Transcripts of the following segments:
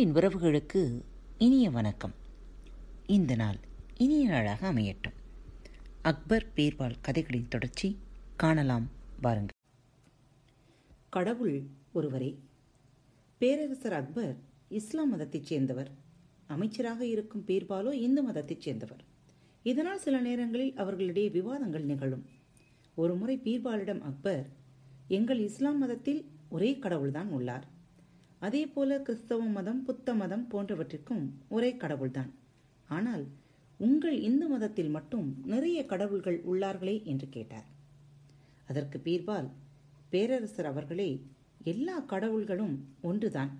அன்பின் உறவுகளுக்கு இனிய வணக்கம். இந்த நாள் இனிய நாளாக அமையட்டும். அக்பர் பீர்பால் கதைகளின் தொடர்ச்சி காணலாம் வாருங்கள். கடவுள் ஒருவரே. பேரரசர் அக்பர் இஸ்லாம் மதத்தைச் சேர்ந்தவர். அமைச்சராக இருக்கும் பீர்பாலோ இந்து மதத்தைச் சேர்ந்தவர். இதனால் சில நேரங்களில் அவர்களிடையே விவாதங்கள் நிகழும். ஒருமுறை பீர்பாலிடம் அக்பர் எங்கள் இஸ்லாம் மதத்தில் ஒரே கடவுள்தான் உள்ளார். அதே போல கிறிஸ்தவ மதம் புத்த மதம் போன்றவற்றிற்கும் ஒரே கடவுள்தான். ஆனால் உங்கள் இந்து மதத்தில் மட்டும் நிறைய கடவுள்கள் உள்ளார்களே என்று கேட்டார். அதற்கு பீர்பால் பேரரசர் அவர்களே எல்லா கடவுள்களும் ஒன்றுதான்.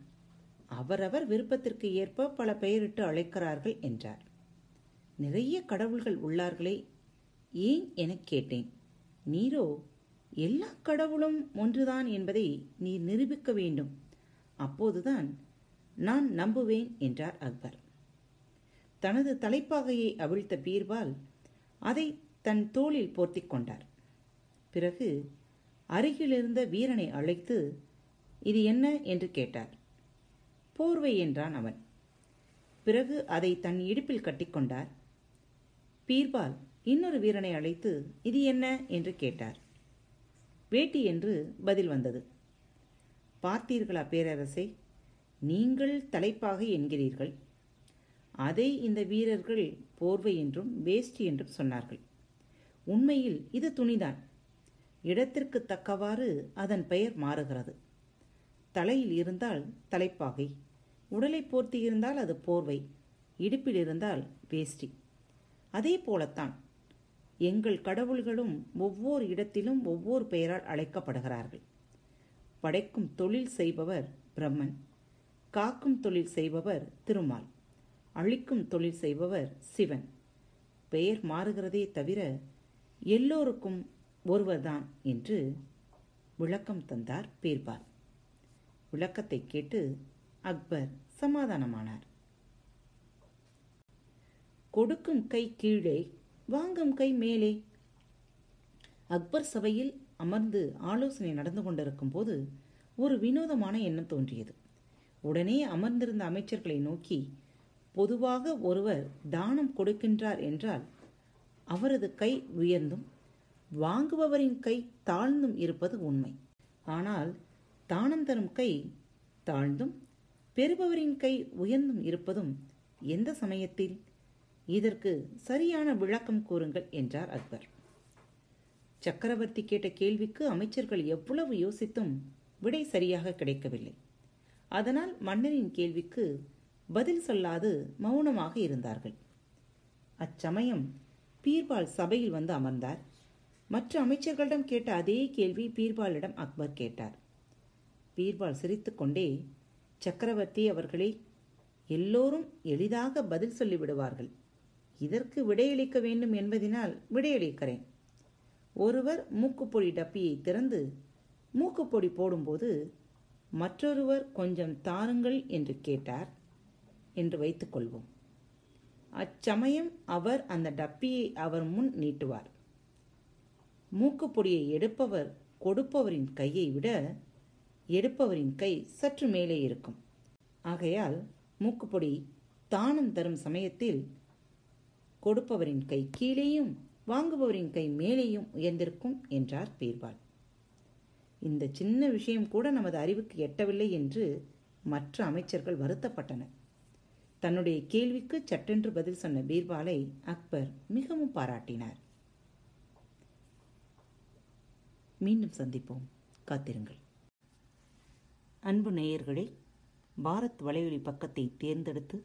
அவரவர் விருப்பத்திற்கு ஏற்ப பல பெயரிட்டு அழைக்கிறார்கள் என்றார். நிறைய கடவுள்கள் உள்ளார்களே ஏன் எனக் கேட்டேன். நீரோ எல்லா கடவுளும் ஒன்றுதான் என்பதை நீர் நிரூபிக்க வேண்டும். அப்போதுதான் நான் நம்புவேன் என்றார் அக்பர். தனது தலைப்பாகையை அவிழ்த்த பீர்பால் அதை தன் தோளில் போர்த்திக் கொண்டார். பிறகு அருகிலிருந்த வீரனை அழைத்து இது என்ன? என்று கேட்டார். போர்வை என்றான் அவன். பிறகு அதை தன் இடுப்பில் கட்டிக்கொண்டார் பீர்பால் இன்னொரு வீரனை அழைத்து இது என்ன? என்று கேட்டார். வேட்டி என்று பதில் வந்தது. பார்த்தீர்களா பேரரசே? நீங்கள் தலைப்பாக என்கிறீர்கள். அதை இந்த வீரர்கள் போர்வை என்றும் வேஷ்டி என்றும் சொன்னார்கள். உண்மையில் இது துணிதான். இடத்திற்கு தக்கவாறு அதன் பெயர் மாறுகிறது. தலையில் இருந்தால் தலைப்பாகை உடலை போர்த்தி இருந்தால் அது போர்வை இடுப்பில் இருந்தால் வேஷ்டி. அதே போலத்தான் எங்கள் கடவுள்களும் ஒவ்வொரு இடத்திலும் ஒவ்வொரு பெயரால் அழைக்கப்படுகிறார்கள். படைக்கும் தொழில் செய்பவர் பிரம்மன். காக்கும் தொழில் செய்பவர் திருமால். அழிக்கும் தொழில் செய்பவர் சிவன். பெயர் மாறுகிறதே தவிர எல்லோருக்கும் ஒருவர்தான் என்று விளக்கம் தந்தார் பீர்பால். விளக்கத்தை கேட்டு அக்பர் சமாதானமானார். கொடுக்கும் கை கீழே வாங்கும் கை மேலே. அக்பர் சபையில் அமர்ந்து ஆலோசனை நடந்து கொண்டிருக்கும் போது ஒரு வினோதமான எண்ணம் தோன்றியது. உடனே அமர்ந்திருந்த அமைச்சர்களை நோக்கி பொதுவாக ஒருவர் தானம் கொடுக்கின்றார் என்றால் அவரது கை உயர்ந்தும் வாங்குபவரின் கை தாழ்ந்தும் இருப்பது உண்மை. ஆனால் தானம் தரும் கை தாழ்ந்தும் பெறுபவரின் கை உயர்ந்தும் இருப்பதும் எந்த சமயத்தில்? இதற்கு சரியான விளக்கம் கூறுங்கள் என்றார் அக்பர். சக்கரவர்த்தி கேட்ட கேள்விக்கு அமைச்சர்கள் எவ்வளவு யோசித்தும் விடை சரியாக கிடைக்கவில்லை. அதனால் மன்னரின் கேள்விக்கு பதில் சொல்லாது மௌனமாக இருந்தார்கள். அச்சமயம் பீர்பால் சபையில் வந்து அமர்ந்தார். மற்ற அமைச்சர்களிடம் கேட்ட அதே கேள்வி பீர்பாலிடம் அக்பர் கேட்டார். பீர்பால் சிரித்துக்கொண்டே சக்கரவர்த்தி அவர்களே எல்லோரும் எளிதாக பதில் சொல்லிவிடுவார்கள். இதற்கு விடையளிக்க வேண்டும் என்பதினால் விடையளிக்கிறேன். ஒருவர் மூக்குப்பொடி டப்பியை திறந்து மூக்குப்பொடி போடும்போது மற்றொருவர் கொஞ்சம் தாருங்கள் என்று கேட்டார் என்று வைத்துக்கொள்வோம் அச்சமயம் அவர் அந்த டப்பியை அவர் முன் நீட்டுவார். மூக்குப்பொடியை எடுப்பவர் கொடுப்பவரின் கையை விட எடுப்பவரின் கை சற்று மேலே இருக்கும். ஆகையால் மூக்குப்பொடி தானம் தரும் சமயத்தில் கொடுப்பவரின் கை கீழேயும் வாங்குபவரின் கை மேலேயும் உயர்ந்திருக்கும் என்றார் பீர்பால். இந்த சின்ன விஷயம் கூட நமது அறிவுக்கு எட்டவில்லை என்று மற்ற அமைச்சர்கள் வருத்தப்பட்டனர். தன்னுடைய கேள்விக்கு சட்டென்று பதில் சொன்ன பீர்பாலை அக்பர் மிகவும் பாராட்டினார். மீண்டும் சந்திப்போம். காத்திருங்கள். அன்பு நேயர்களே பாரத் வலையொலி பக்கத்தை தேர்ந்தெடுத்து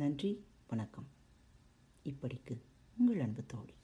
நன்றி வணக்கம். இப்படிக்கு உங்கள் அன்பு தோழி.